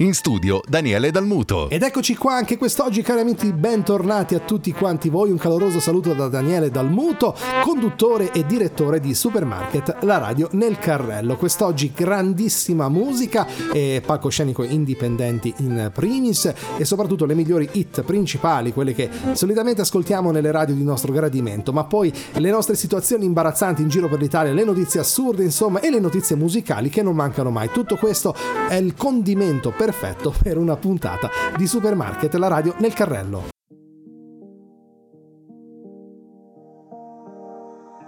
In studio Daniele Dalmuto. Ed eccoci qua anche quest'oggi, cari amici, bentornati a tutti quanti voi. Un caloroso saluto da Daniele Dalmuto, conduttore e direttore di Supermarket, la radio nel carrello. Quest'oggi grandissima musica e palcoscenico indipendenti in primis e soprattutto le migliori hit principali, quelle che solitamente ascoltiamo nelle radio di nostro gradimento, ma poi le nostre situazioni imbarazzanti in giro per l'Italia, le notizie assurde, insomma, e le notizie musicali che non mancano mai. Tutto questo è il condimento perfetto per una puntata di Supermarket, la radio nel carrello.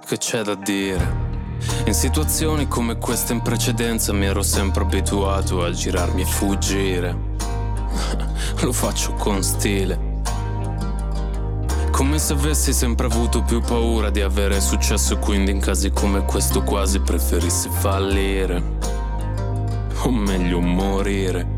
Che c'è da dire? In situazioni come queste in precedenza mi ero sempre abituato a girarmi e fuggire. Lo faccio con stile. Come se avessi sempre avuto più paura di avere successo e quindi in casi come questo quasi preferissi fallire. O meglio morire.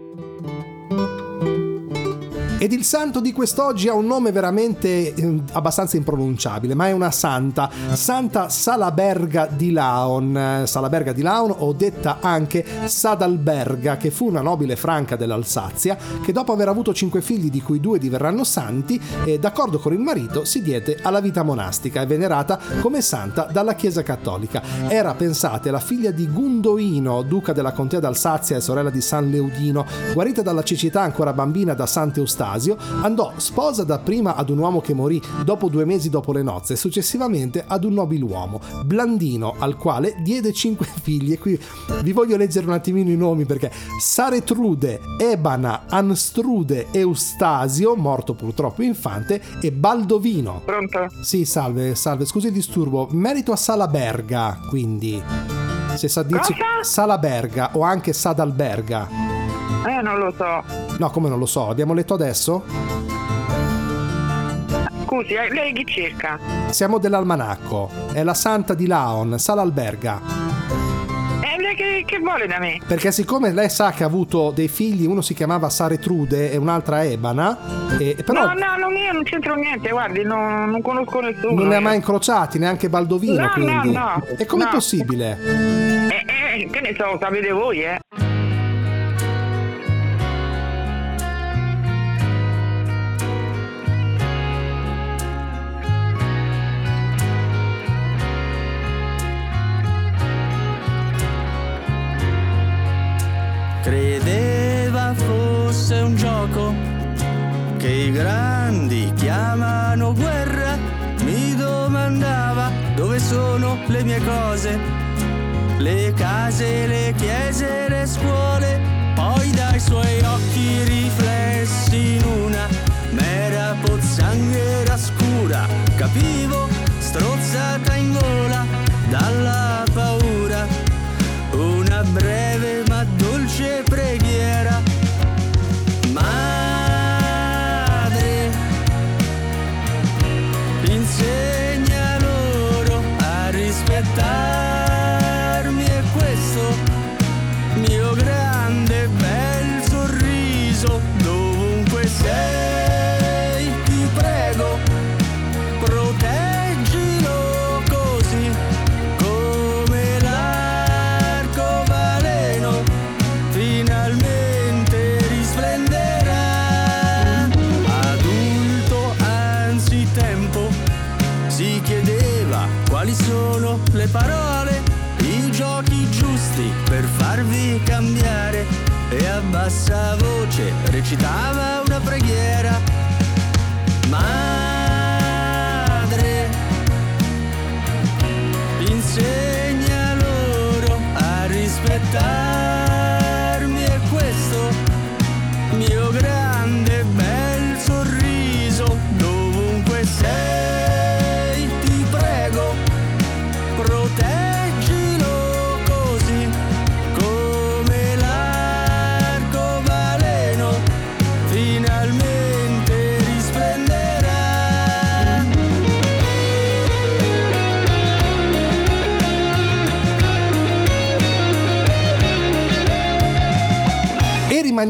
Ed il santo di quest'oggi ha un nome veramente eh, abbastanza impronunciabile, ma è una santa, Santa Salaberga di Laon, Salaberga di Laon o detta anche Sadalberga, che fu una nobile franca dell'Alsazia, che dopo aver avuto cinque figli di cui due diverranno santi, e d'accordo con il marito si diede alla vita monastica e venerata come santa dalla Chiesa Cattolica. Era, pensate, la figlia di Gundoino, duca della contea d'Alsazia e sorella di San Leudino, guarita dalla cecità ancora bambina da Sant'Eustasio, andò sposa dapprima ad un uomo che morì dopo due mesi dopo le nozze e successivamente ad un nobiluomo, Blandino, al quale diede cinque figli. E qui vi voglio leggere un attimino i nomi perché Saretrude, Ebana, Anstrude, Eustasio, morto purtroppo infante, e Baldovino. Pronto? Sì, salve, salve, scusi il disturbo. Merito a Salaberga, quindi. Se sa dirci? Salaberga o anche Sadalberga. Eh, non lo so. No, come non lo so, abbiamo letto adesso? Scusi, eh, lei chi cerca? Siamo dell'almanacco. È la santa di Laon, Salalberga. Eh, lei lei che, che vuole da me? Perché siccome lei sa che ha avuto dei figli, uno si chiamava Saretrude e un'altra Ebana, e, e però No, no, non, io non c'entro niente, guardi, non, non conosco nessuno. non ne ha io. mai incrociati, neanche Baldovino, No, no, quindi. no, e com'è no. possibile? Eh, eh, che ne so, sapete voi, eh? Fosse un gioco che i grandi chiamano guerra. Mi domandava dove sono le mie cose, le case, le chiese, le scuole. Poi dai suoi occhi riflessi in una mera pozzanghera scura, capivo strozzata in gola dalla paura una breve ma dolce preghiera. Madre,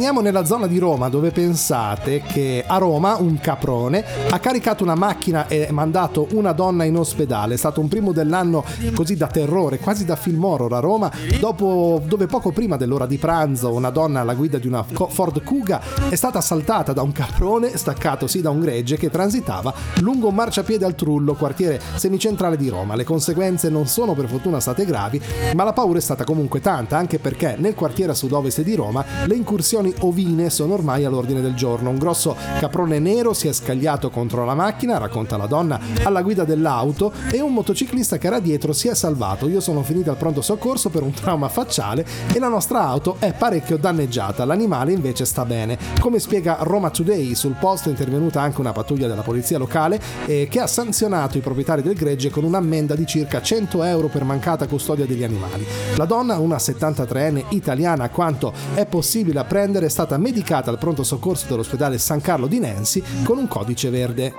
rimaniamo nella zona di Roma dove pensate che a Roma un caprone ha caricato una macchina e mandato una donna in ospedale. È stato un primo dell'anno così da terrore, quasi da film horror a Roma, dopo, dove poco prima dell'ora di pranzo una donna alla guida di una Ford Kuga è stata assaltata da un caprone staccatosi da un gregge che transitava lungo un marciapiede al Trullo, quartiere semicentrale di Roma. Le conseguenze non sono per fortuna state gravi, ma la paura è stata comunque tanta, anche perché nel quartiere a sud-ovest di Roma le incursioni ovine sono ormai all'ordine del giorno. Un grosso caprone nero si è scagliato contro la macchina, racconta la donna alla guida dell'auto, e un motociclista che era dietro si è salvato. Io sono finita al pronto soccorso per un trauma facciale e la nostra auto è parecchio danneggiata. L'animale invece sta bene. Come spiega Roma Today, sul posto è intervenuta anche una pattuglia della polizia locale eh, che ha sanzionato i proprietari del gregge con un'ammenda di circa 100 euro per mancata custodia degli animali. La donna, una 73enne italiana quanto è possibile apprendere, è stata medicata al pronto soccorso dell'ospedale San Carlo di Nancy con un codice verde.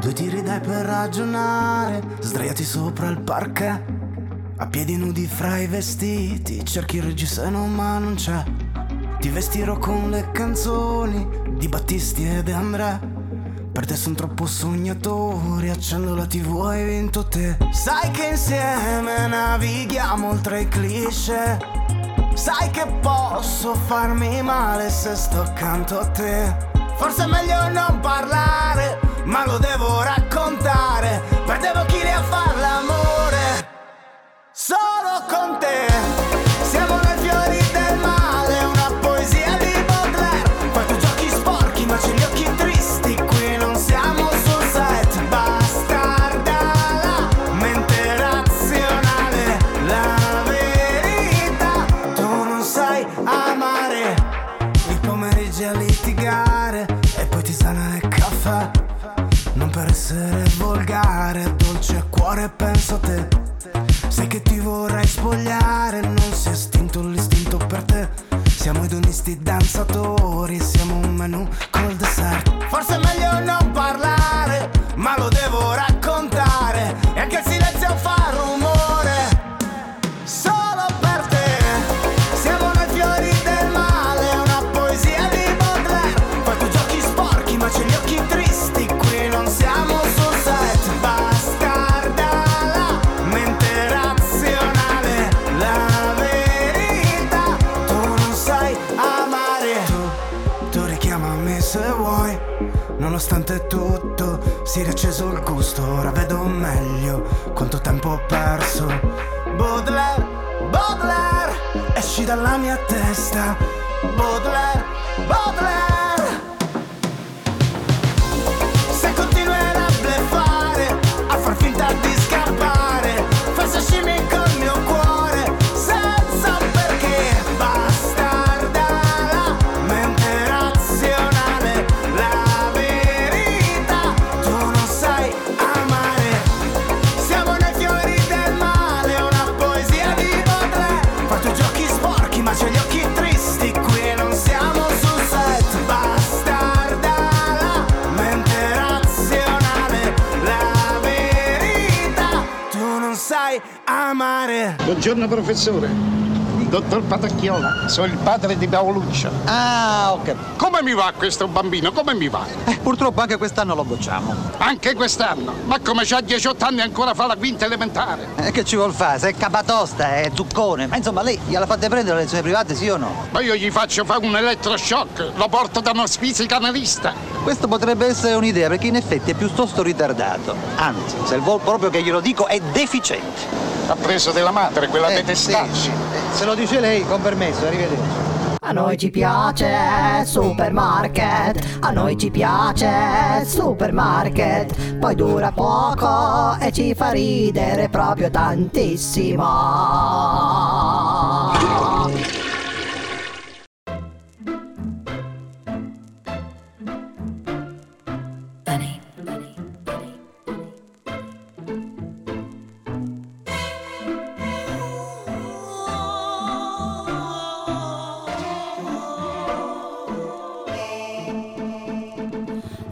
Due tiri dai per ragionare, sdraiati sopra il parquet. A piedi nudi fra i vestiti, cerchi il reggiseno ma non c'è. Ti vestirò con le canzoni di Battisti e De André. Per te sono troppo sognatori, accendo la tv hai vinto te. Sai che insieme navighiamo oltre i cliché. Sai che posso farmi male se sto accanto a te. Forse è meglio non parlare, ma lo devo raccontare. Perdevo chili a far l'amore. Professore. Dottor Patacchiola, sono il padre di Paoluccio. Ah, ok. Come mi va questo bambino? Come mi va? Eh, purtroppo anche quest'anno lo bocciamo. Anche quest'anno? Ma come c'ha 18 anni e ancora fa la quinta elementare? E che ci vuol fare? Se è capatosta, è zuccone. Ma insomma, lei gliela fate prendere le lezioni private, sì o no? Ma io gli faccio fare un elettroshock, lo porto da uno fisicanalista. Questo potrebbe essere un'idea, perché in effetti è piuttosto ritardato. Anzi, se vuol proprio che glielo dico, è deficiente. Ha preso della madre, quella Eh, detestaccia. sì. Se lo dice lei, con permesso, arrivederci. A noi ci piace supermarket, a noi ci piace supermarket, poi dura poco e ci fa ridere proprio tantissimo.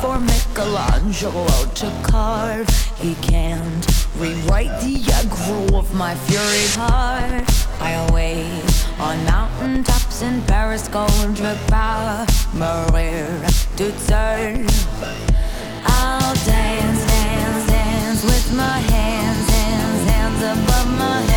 for Michelangelo to carve. He can't rewrite the aggro of my fury heart. I await on mountain tops in Paris, contre pas mourir toute seule. I'll dance, dance, dance with my hands, hands, hands above my head,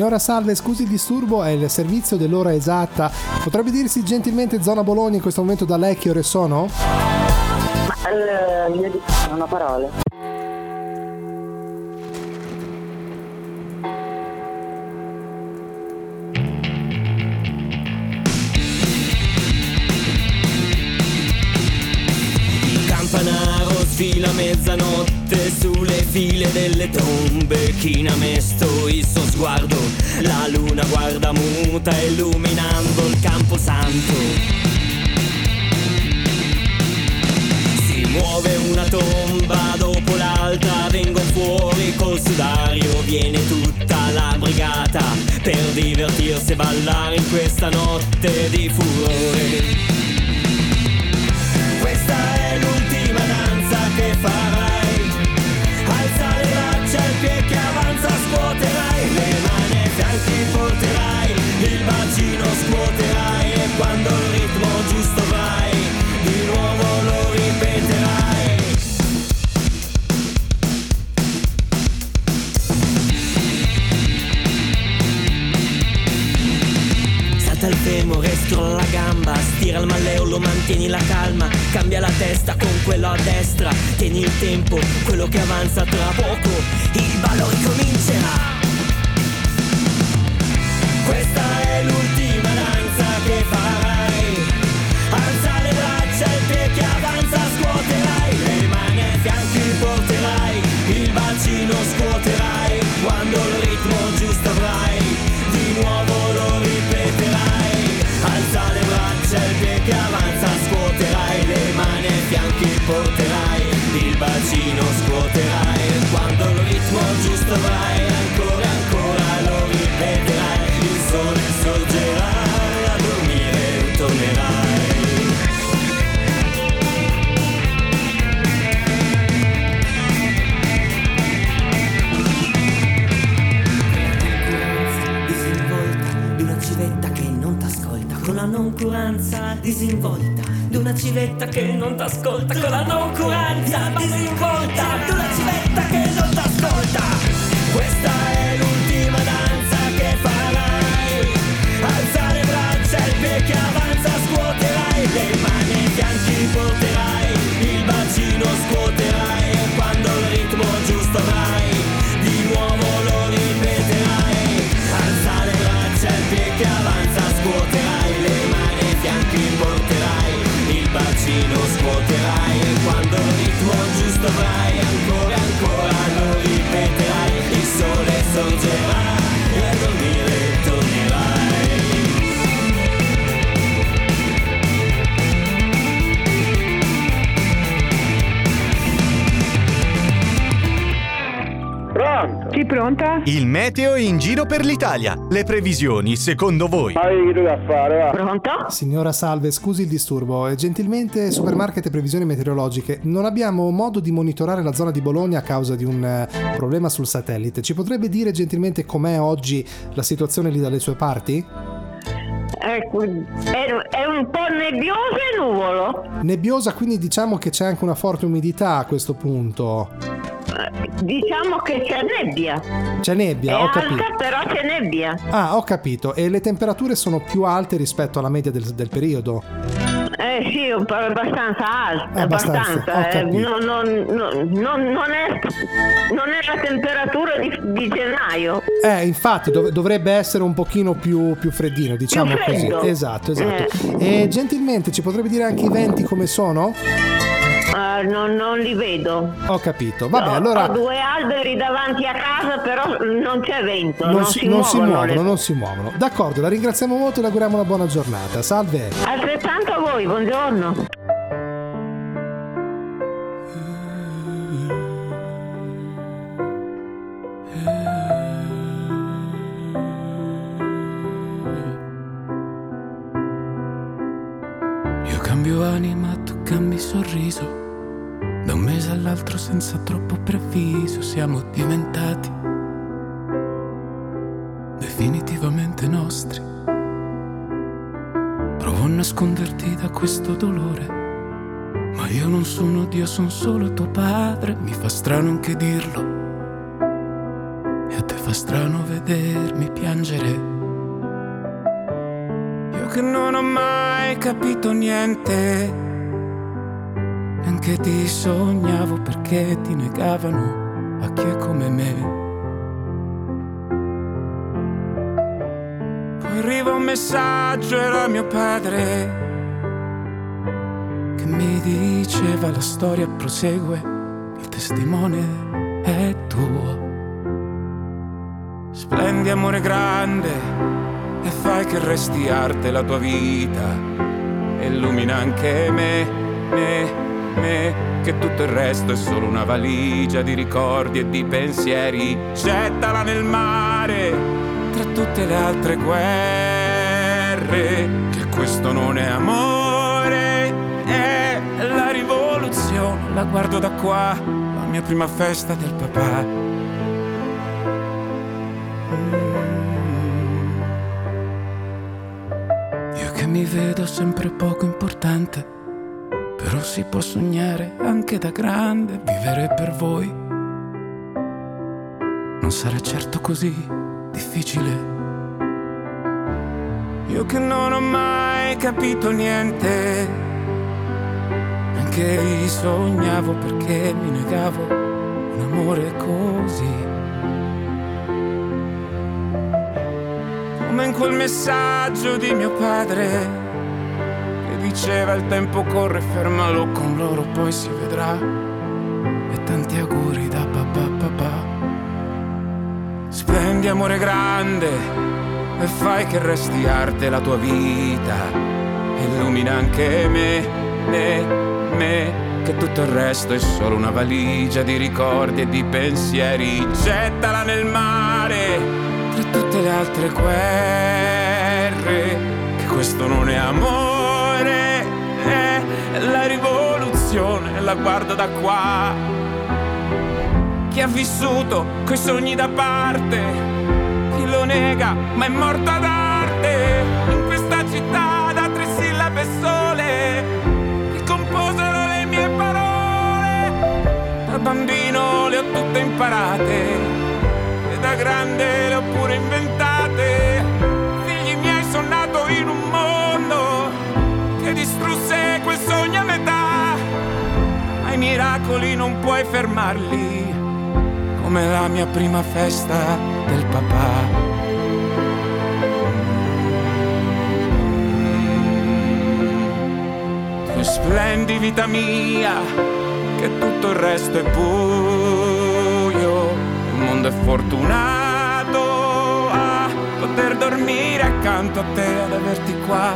Signora Salve, scusi il disturbo, è il servizio dell'ora esatta. Potrebbe dirsi gentilmente zona Bologna in questo momento da lei che ore sono? Ma eh, io dico una parola. Il campanaro sfila mezzanotte sulle file delle tombe China mesto il suo sguardo. La luna guarda muta illuminando il camposanto Si muove una tomba dopo l'altra Vengo fuori col sudario. Viene tutta la brigata Per divertirsi e ballare in questa notte di furore scuoterai Le mani ai fianchi porterai Il bacino scuoterai E quando il ritmo giusto vai Di nuovo lo ripeterai Salta il femore, scrolla la gamba, stira il malleolo, mantieni la calma, cambia la testa con quello a destra, tieni il tempo, quello che avanza tra poco, il ballo ricomincerà. Ritmo giusto avrai, di nuovo lo ripeterai, alza le braccia, il piede che avanza scuoterai, le mani ai fianchi porterai, il bacino scuoterai, quando il ritmo giusto avrai, noncuranza disinvolta di una civetta che non t'ascolta con la noncuranza disinvolta di una civetta che non t'ascolta pronta? Il meteo in giro per l'Italia. Le previsioni, secondo voi? Pronto? Signora Salve, scusi il disturbo. Eh, Gentilmente, supermarket e previsioni meteorologiche. Non abbiamo modo di monitorare la zona di Bologna a causa di un eh, problema sul satellite. Ci potrebbe dire gentilmente com'è oggi la situazione lì dalle sue parti? Ecco, è, è un po' nebbioso e nuvolo. Nebbiosa, quindi diciamo che c'è anche una forte umidità a questo punto. Diciamo che c'è nebbia. C'è nebbia, è ho capito. alta, però c'è nebbia. Ah, ho capito. E le temperature sono più alte rispetto alla media del, del periodo? Eh sì, abbastanza alta, Abbastanza, abbastanza. ho eh, capito. non, non- non- non- è, non è la temperatura di, di gennaio. Eh, infatti dov- dovrebbe essere un pochino più, più freddino, diciamo Più così. Esatto, esatto. E gentilmente ci potrebbe dire anche i venti come sono? Eh, non, non li vedo. Ho capito. Vabbè, allora Ho due alberi davanti a casa, però non c'è vento. Non, non, si, non si muovono muovono, le- non si muovono. D'accordo, la ringraziamo molto e le auguriamo una buona giornata. Salve. Altrettanto a voi, buongiorno. Io cambio anima, tu cambi sorriso. Un mese all'altro senza troppo preavviso siamo diventati definitivamente nostri. Provo a nasconderti da questo dolore, ma io non sono Dio, sono solo tuo padre. Mi fa strano anche dirlo. E a te fa strano vedermi piangere. Io che non ho mai capito niente, neanche ti sognavo perché ti negavano a chi è come me. Poi arriva un messaggio, era mio padre, che mi diceva la storia prosegue, il testimone è tuo. Splendi amore grande e fai che resti arte la tua vita. Illumina anche me, me, me, che tutto il resto è solo una valigia di ricordi e di pensieri. Gettala nel mare tra tutte le altre guerre, che questo non è amore, è la rivoluzione. La guardo da qua, la mia prima festa del papà. Mi vedo sempre poco importante, però si può sognare anche da grande, vivere per voi. Non sarà certo così difficile. Io che non ho mai capito niente, anche vi sognavo perché mi negavo un amore così. come in quel messaggio di mio padre diceva il tempo corre, fermalo con loro, poi si vedrà. E tanti auguri da papà papà. Splendi amore grande e fai che resti arte la tua vita. Illumina anche me, me, me, che tutto il resto è solo una valigia di ricordi e di pensieri. Gettala nel mare tra tutte le altre guerre, che questo non è amore, la rivoluzione, la guardo da qua. Chi ha vissuto coi sogni da parte, chi lo nega, ma è morto ad arte, in questa città da tre sillabe sole, che composero le mie parole, da bambino le ho tutte imparate da grande le ho miracoli non puoi fermarli, come la mia prima festa del papà. Tu splendi vita mia, che tutto il resto è buio. Il mondo è fortunato a poter dormire accanto a te, ad averti qua.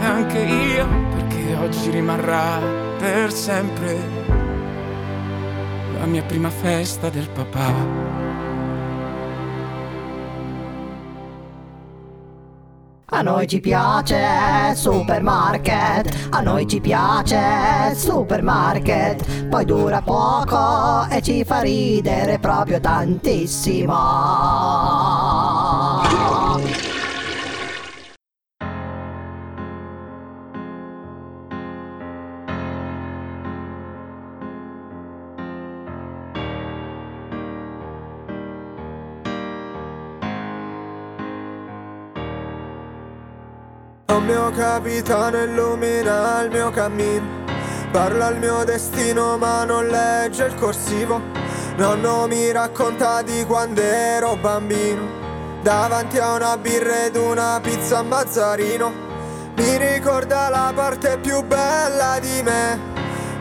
E anche io, perché oggi rimarrà per sempre la mia prima festa del papà. A noi ci piace supermarket, a noi ci piace supermarket, poi dura poco e ci fa ridere proprio tantissimo. Mio capitano illumina il mio cammino Parla il mio destino ma non legge il corsivo. Nonno mi racconta di quando ero bambino. Davanti a una birra ed una pizza a Mazzarino. Mi ricorda la parte più bella di me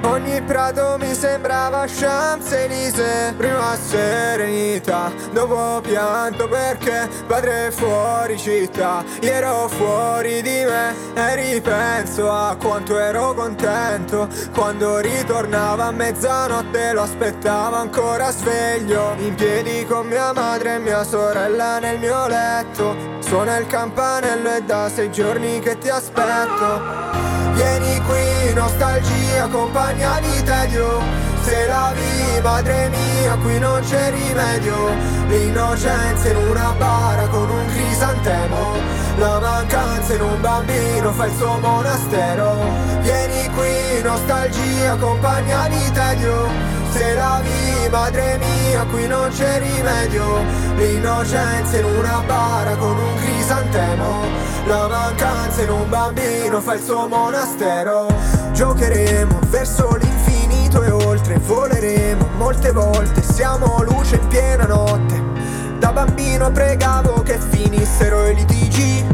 Ogni prato mi sembrava Champs-Élysées Prima serenità, dopo pianto perché padre fuori città. Io ero fuori di me e ripenso a quanto ero contento. Quando ritornava a mezzanotte lo aspettavo ancora sveglio. In piedi con mia madre e mia sorella nel mio letto. Suona il campanello e da sei giorni che ti aspetto Vieni qui, nostalgia, compagna di tedio. Se la vivi, madre mia, qui non c'è rimedio. L'innocenza in una bara con un crisantemo. La mancanza in un bambino fa il suo monastero. Vieni qui, nostalgia, compagna di tedio Se la vivi madre mia qui non c'è rimedio. L'innocenza in una bara con un crisantemo. La mancanza in un bambino fa il suo monastero. Giocheremo verso l'infinito e oltre Voleremo molte volte. Siamo luce in piena notte. Da bambino pregavo che finissero i litigi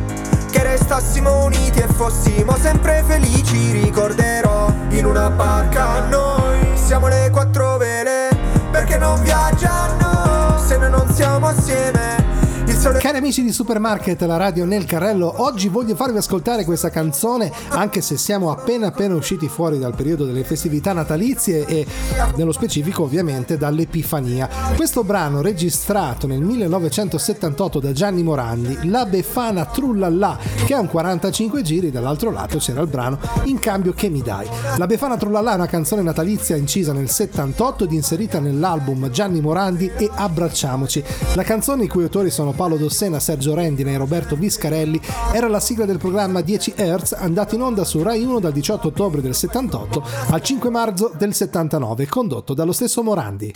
restassimo uniti e fossimo sempre felici Ricorderò in una barca noi. Siamo le quattro vele Perché non viaggiano? Se noi non siamo assieme Cari amici di Supermarket, la radio nel carrello, oggi voglio farvi ascoltare questa canzone, anche se siamo appena appena usciti fuori dal periodo delle festività natalizie e nello specifico ovviamente dall'Epifania. Questo brano registrato nel 1978 da Gianni Morandi, La Befana Trullallà, che ha un 45 giri, dall'altro lato c'era il brano In cambio che mi dai. La Befana Trullallà è una canzone natalizia incisa nel 78 ed inserita nell'album Gianni Morandi e Abbracciamoci. La canzone i cui autori sono Paolo Dossena, Sergio Rendine e Roberto Viscarelli era la sigla del programma 10 Hz andato in onda su Rai 1 dal 18 ottobre del 78 al 5 marzo del 79 condotto dallo stesso Morandi.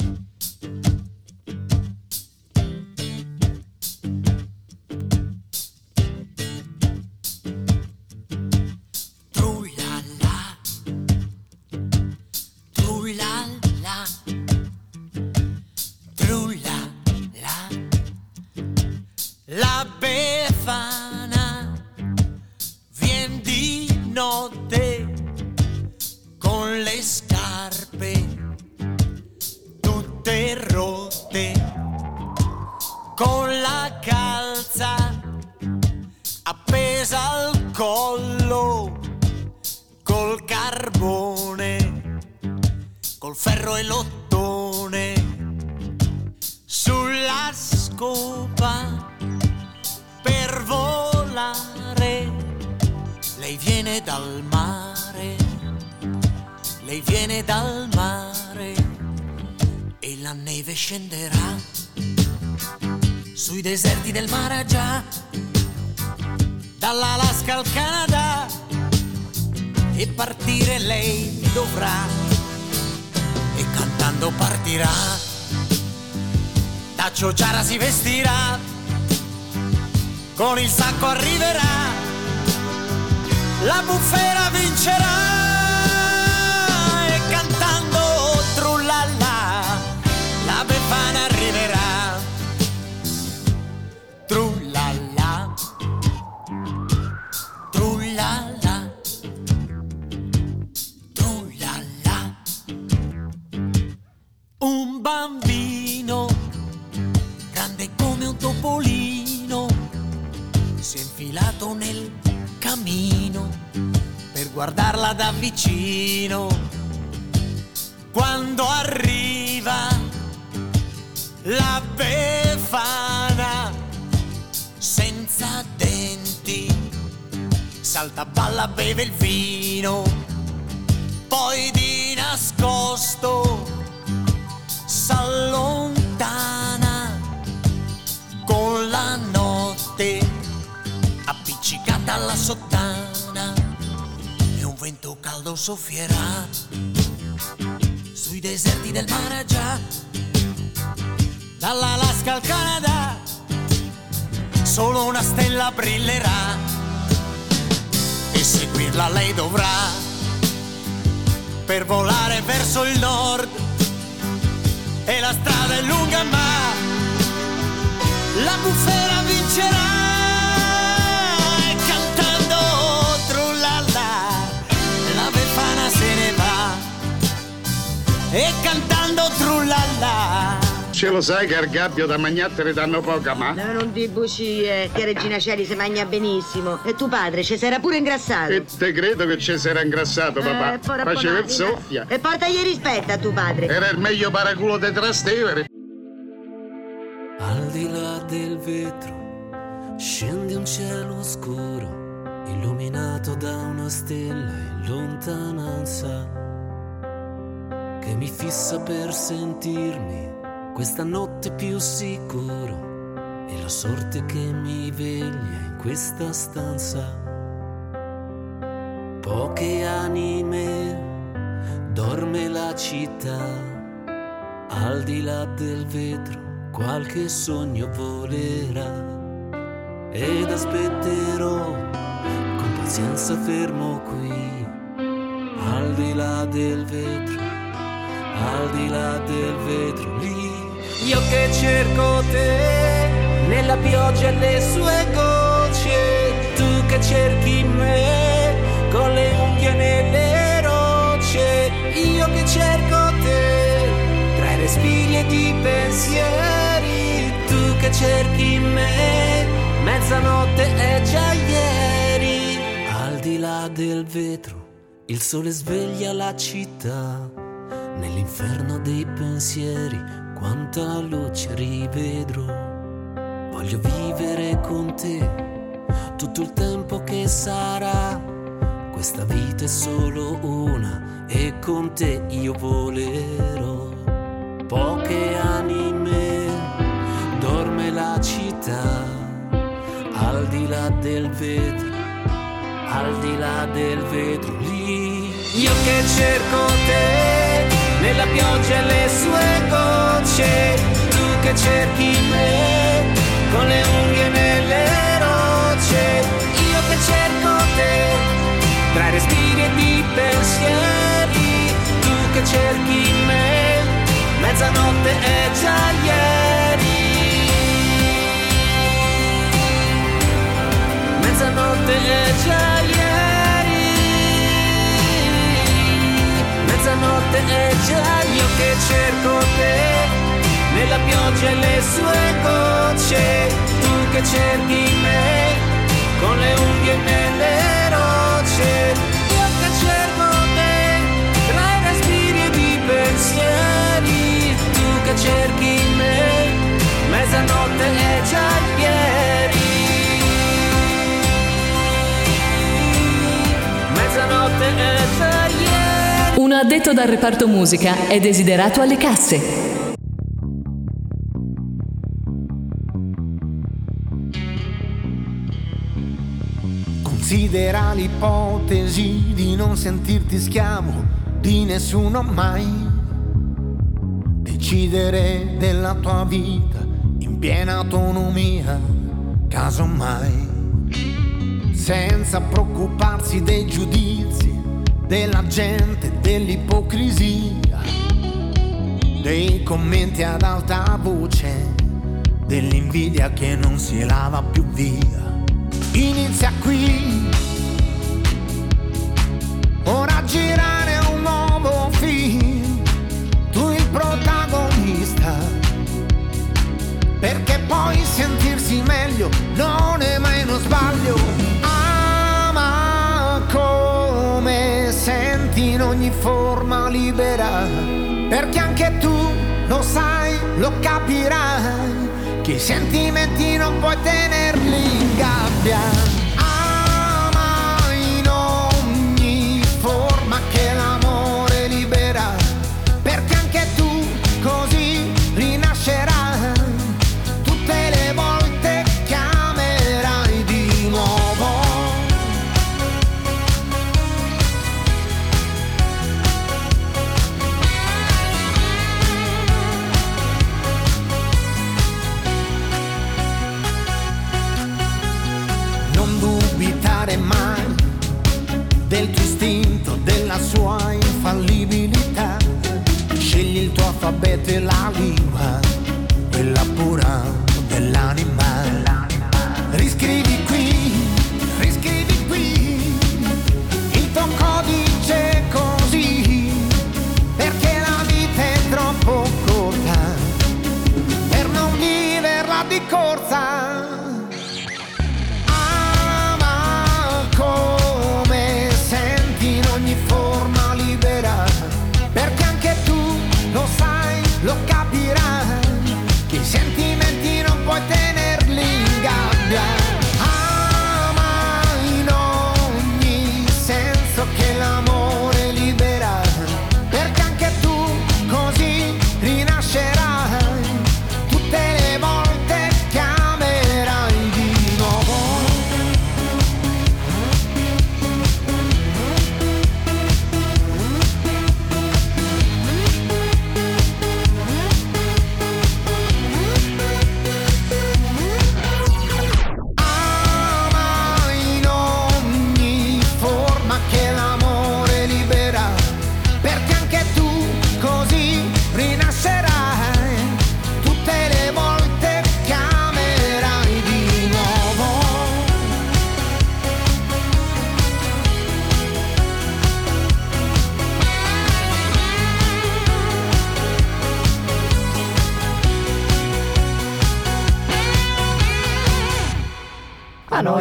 dall'Alaska al Canada. E partire lei dovrà. E cantando partirà. Da Ciociara si vestirà. Con il sacco arriverà. La bufera vincerà da vicino quando arriva la befana senza denti salta balla beve il vino poi di nascosto s'allontana con la notte appiccicata alla sottana caldo soffierà. Sui deserti del Maragia dall'Alaska al Canada. Solo una stella brillerà. E seguirla lei dovrà. Per volare verso il nord. E la strada è lunga ma la bufera vincerà Ce lo sai che al gabbio da magnattere danno poca ma? No, non di bugie, che Regina Celi si mangia benissimo. E tuo padre ci era pure ingrassato. E te credo che ci era ingrassato, papà. Eh, Faceva il soffia. E portagli rispetto a tuo padre. Era il meglio paraculo di Trastevere. Al di là del vetro scende un cielo scuro, illuminato da una stella in lontananza, che mi fissa per sentirmi questa notte più sicuro e la sorte che mi veglia in questa stanza. Poche anime dorme la città Al di là del vetro qualche sogno volerà ed aspetterò con pazienza fermo qui. Al di là del vetro, al di là del vetro lì. Io che cerco te nella pioggia e le sue gocce, tu che cerchi me con le unghie nelle rocce, io che cerco te tra i respiri ed i pensieri, tu che cerchi me, mezzanotte è già ieri. Al di là del vetro, il sole sveglia la città. Nell'inferno dei pensieri, quanta luce rivedrò. Voglio vivere con te tutto il tempo che sarà. Questa vita è solo una e con te io volerò. Poche anime dorme la città, al di là del vetro, al di là del vetro lì. Io che cerco te nella pioggia e le sue gocce, tu che cerchi me con le unghie nelle rocce, io che cerco te tra respiri ed i pensieri, tu che cerchi me, mezzanotte è già ieri. Mezzanotte è già ieri. Mezzanotte è già io che cerco te nella pioggia e le sue gocce, tu che cerchi me con le unghie nelle rocce, io che cerco te tra i respiri i pensieri, tu che cerchi me, addetto dal reparto musica è desiderato alle casse. Considera l'ipotesi di non sentirti schiavo di nessuno mai. Decidere della tua vita in piena autonomia, casomai. Senza preoccuparsi dei giudizi della gente, dell'ipocrisia, dei commenti ad alta voce, dell'invidia che non si lava più via. Inizia qui, ora girare un nuovo film, tu il protagonista, perché poi sentirsi meglio non è mai uno sbaglio. In ogni forma libera, perché anche tu lo sai, lo capirai, che i sentimenti non puoi tenerli in gabbia.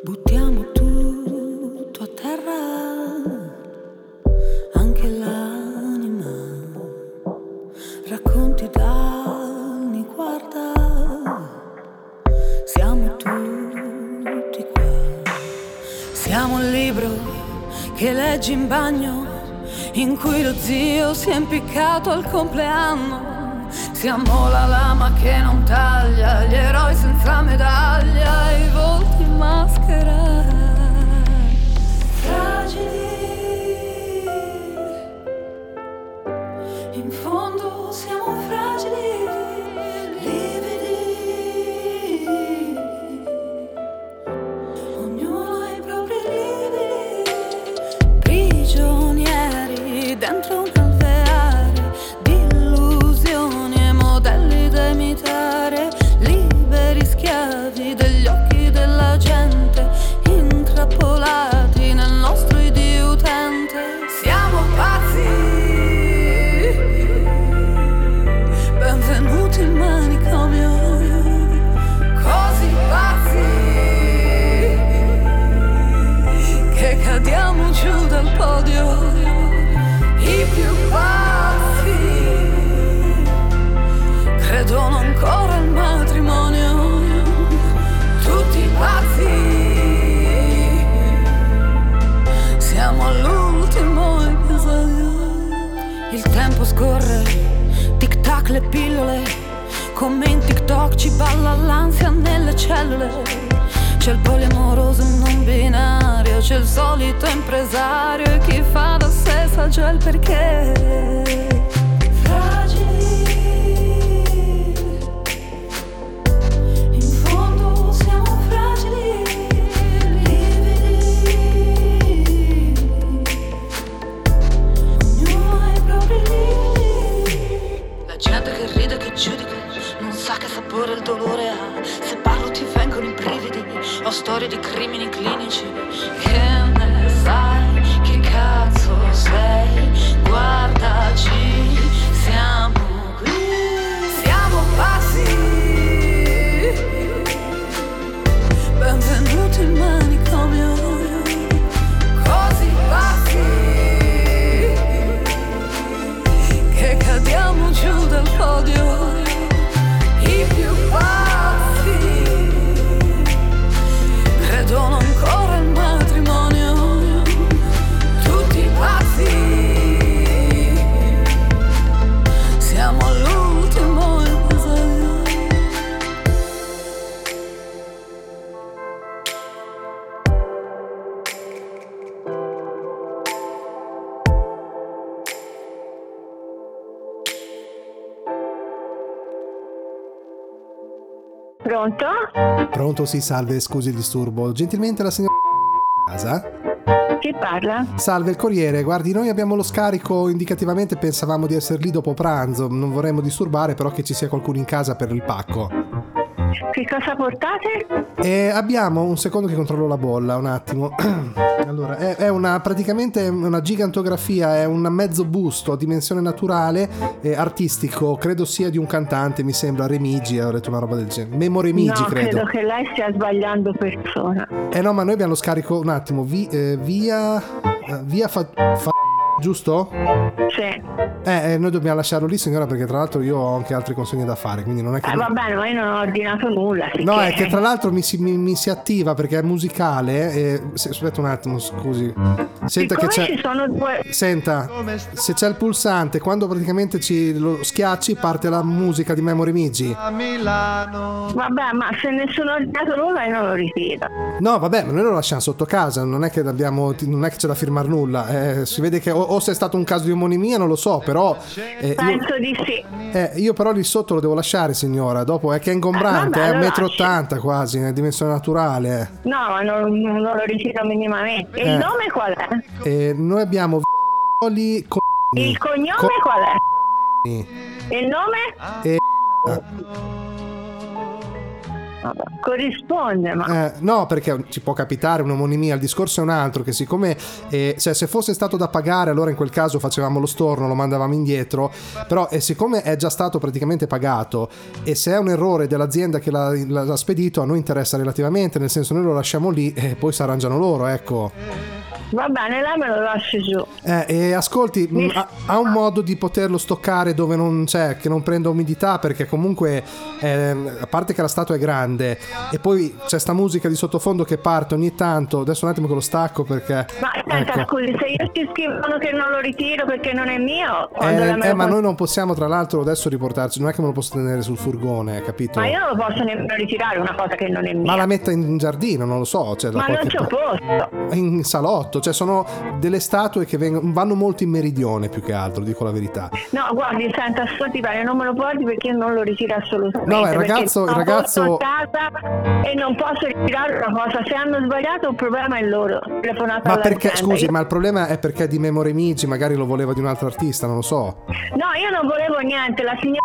Buttiamo tutto a terra, anche l'anima. Racconti d'anni, guarda, siamo tutti qua. Siamo un libro che leggi in bagno, in cui lo zio si è impiccato al compleanno. Siamo la lama che non taglia, gli eroi senza medaglia, i volti maschera. Fragili, in fondo siamo fragili, le pillole. Come in TikTok ci balla l'ansia nelle cellule. C'è il poliamoroso non binario, c'è il solito impresario e chi fa da sé sa già il perché. Che sapore il dolore ha. Se parlo ti vengono i brividi, ho storie di crimini clinici. Che Pronto? Pronto, sì, salve, scusi il disturbo. Gentilmente la signora casa? Chi parla? Salve, il Corriere. Guardi, noi abbiamo lo scarico indicativamente, pensavamo di essere lì dopo pranzo. Non vorremmo disturbare, però che ci sia qualcuno in casa per il pacco. Che cosa portate? E abbiamo un secondo che controllo la bolla, un attimo. Allora, è, è una praticamente una gigantografia, è un mezzo busto a dimensione naturale, eh, artistico, credo sia di un cantante, mi sembra Remigi, ho detto una roba del genere. Memo Remigi, no, credo. credo che lei stia sbagliando persona. Eh no, ma noi abbiamo lo scarico un attimo, vi- eh, via eh, via fa, fa- giusto? Sì. Eh, eh, noi dobbiamo lasciarlo lì, signora, perché tra l'altro io ho anche altre consegne da fare, quindi non è che Eh, va bene, ma io non ho ordinato nulla. No, sicché- è che tra l'altro mi si, mi- mi si attiva perché è musicale. E... se- Aspetta un attimo, scusi. Senta che Siccome c'è. ci sono due... Senta, se c'è il pulsante, quando praticamente ci lo schiacci, parte la musica di Memory Migi. Vabbè, ma se nessuno ha ordinato nulla io non lo ripido. No, vabbè, ma noi lo lasciamo sotto casa, non è che, abbiamo, non è che c'è da firmare nulla. eh, si vede che o, o se è stato un caso di omonimia, non lo so, però. eh, io, Penso di sì. eh, io però lì sotto lo devo lasciare, signora. Dopo è che è ingombrante, Eh, è lo lasci. ottanta quasi, è dimensione naturale. No, ma non, non lo ritiro minimamente. E Eh. il nome qual è? E noi abbiamo Violi con. Il cognome qual è? Il nome? E. Vabbè, corrisponde, ma... Eh, no, perché ci può capitare un'omonimia. Il discorso è un altro: che siccome eh, cioè, se fosse stato da pagare, allora in quel caso facevamo lo storno, lo mandavamo indietro. Però, eh, siccome è già stato praticamente pagato, e se è un errore dell'azienda che l'ha, l'ha- spedito, a noi interessa relativamente, nel senso, noi lo lasciamo lì e poi si arrangiano loro, ecco. Va bene, lei me lo lasci giù. Eh, e ascolti, mh, ha, ha un modo di poterlo stoccare dove non c'è, che non prenda umidità, perché comunque, ehm, a parte che la statua è grande, e poi c'è sta musica di sottofondo che parte ogni tanto. Adesso un attimo che lo stacco perché. Ma senta, ecco. scusi, se io ci scrivono che non lo ritiro perché non è mio, Eh, eh, ma noi non possiamo, tra l'altro, adesso riportarci. Non è che me lo posso tenere sul furgone, capito? Ma io non lo posso nemmeno ritirare una cosa che non è mia. Ma la metta in giardino, non lo so. Cioè, Ma non c'ho pa- posto. In salotto, cioè sono delle statue che vengono, vanno molto in meridione più che altro, dico la verità. No, guardi, senta, ascolti bene, non me lo porti perché non lo ritiro assolutamente. No, il ragazzo- il ragazzo- e non posso ritirare una cosa. Se hanno sbagliato, il problema è loro. Telefonata Ma perché, all'azienda. scusi, ma il problema è perché di Memory Migi magari lo voleva di un altro artista, non lo so. No, io non volevo niente, la signora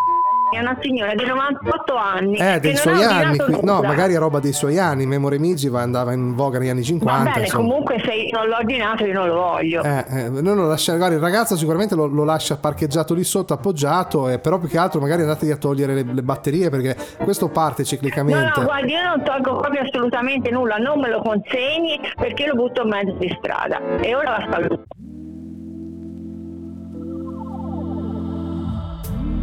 è una signora di 98 anni. Eh, dei non suoi anni, no, magari è roba dei suoi anni. Memory Migi va- andava in voga negli anni Va 50. bene, insomma. comunque se non l'ho ordinato io non lo voglio. Eh, eh, noi lo lascia- guarda, il ragazzo sicuramente lo, lo lascia parcheggiato lì sotto, appoggiato, eh, però più che altro magari andategli a togliere le, le batterie perché questo parte No, ciclicamente. no, guardi, io non tolgo proprio assolutamente nulla, non me lo consegni perché lo butto in mezzo di strada. E ora la saluto.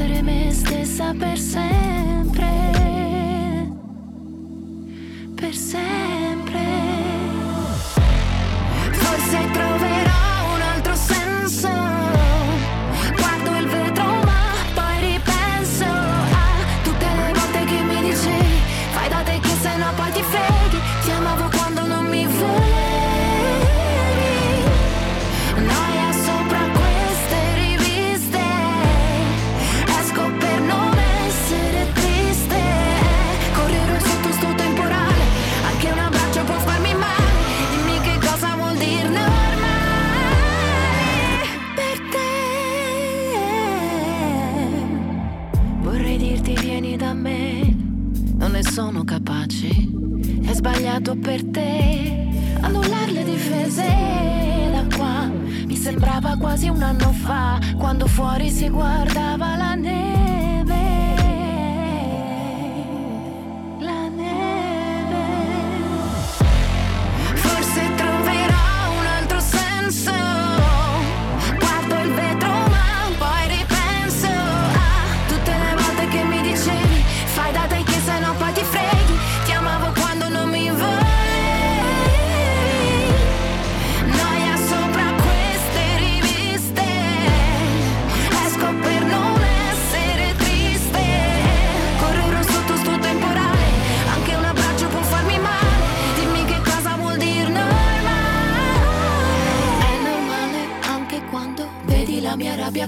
essere me stessa per sempre. Per sempre. Forse troverò sbagliato per te annullare le difese da qua. Mi sembrava quasi un anno fa, quando fuori si guardava la neve.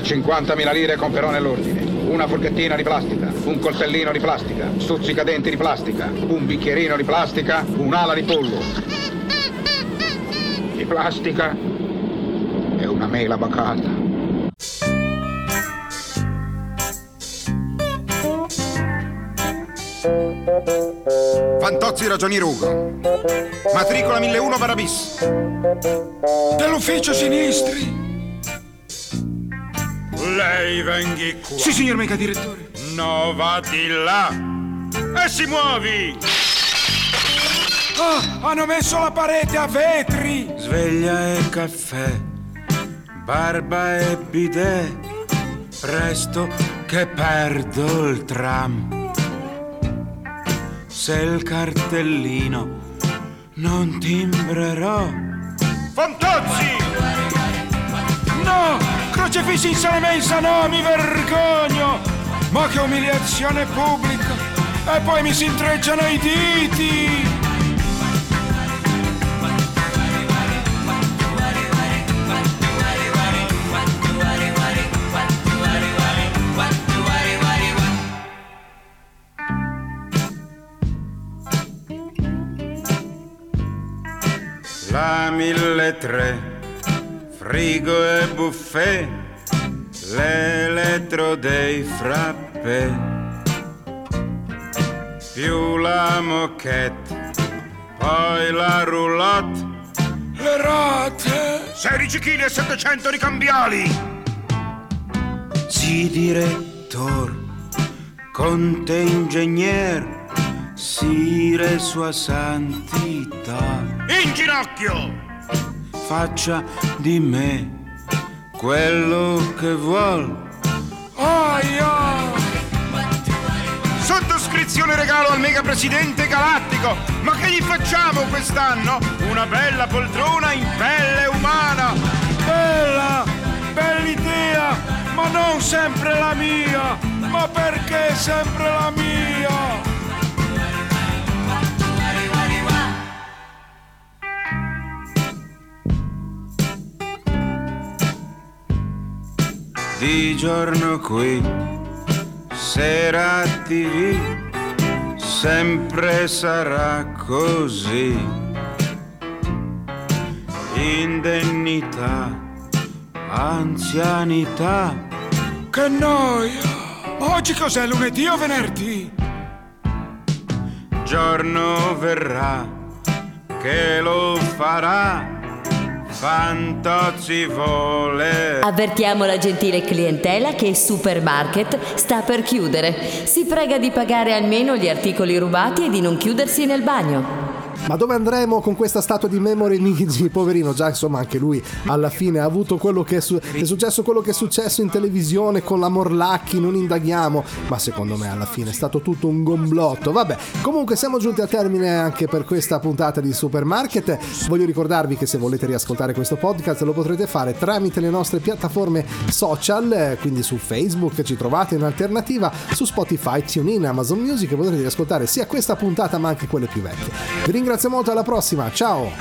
Per 50.000 lire comperò nell'ordine. una forchettina di plastica, un coltellino di plastica, stuzzicadenti di plastica, un bicchierino di plastica, un'ala di pollo. Di plastica e una mela bacata. Fantozzi Ragionier Ugo. Matricola 1001 Barabis. Dell'ufficio sinistri. Lei venghi qua. Sì, signor mega direttore. No, va di là. E si muovi! Ah, hanno messo la parete a vetri. Sveglia e caffè, barba e bidet, presto che perdo il tram. Se il cartellino non timbrerò. Fantozzi! No, crocefissi in sala mensa, no, mi vergogno. Ma che umiliazione pubblica. E poi mi si intrecciano i diti. La mille tre, frigo e buffet, l'elettro dei frappè, più la moquette, poi la roulotte, Le rate. 16 kg e 700 ricambiali! sì direttor, conte ingegner, sire sua santità, In ginocchio! Faccia di me quello che vuol. Aia. Sottoscrizione regalo al mega presidente galattico! Ma che gli facciamo quest'anno? Una bella poltrona in pelle umana! Bella, bella idea, ma non sempre la mia. Ma perché sempre la mia? Di giorno qui, sera TV, sempre sarà così. Indennità, anzianità, Che noia. Oggi cos'è, lunedì o venerdì? giorno verrà che lo farà. Fantozzi volerà. Avvertiamo la gentile clientela che Supermarket sta per chiudere. Si prega di pagare almeno gli articoli rubati e di non chiudersi nel bagno. Ma dove andremo con questa statua di Memory Nigi? Poverino, già insomma anche lui alla fine ha avuto quello che è, su- è successo quello che è successo in televisione con la Morlacchi, non indaghiamo, ma secondo me alla fine è stato tutto un gomblotto. Vabbè, comunque siamo giunti al termine anche per questa puntata di Supermarket. Voglio ricordarvi che se volete riascoltare questo podcast lo potrete fare tramite le nostre piattaforme social, quindi su Facebook ci trovate in alternativa, su Spotify, TuneIn, Amazon Music potrete riascoltare sia questa puntata ma anche quelle più vecchie. Vi ringrazio ringrazio molto, alla prossima, ciao!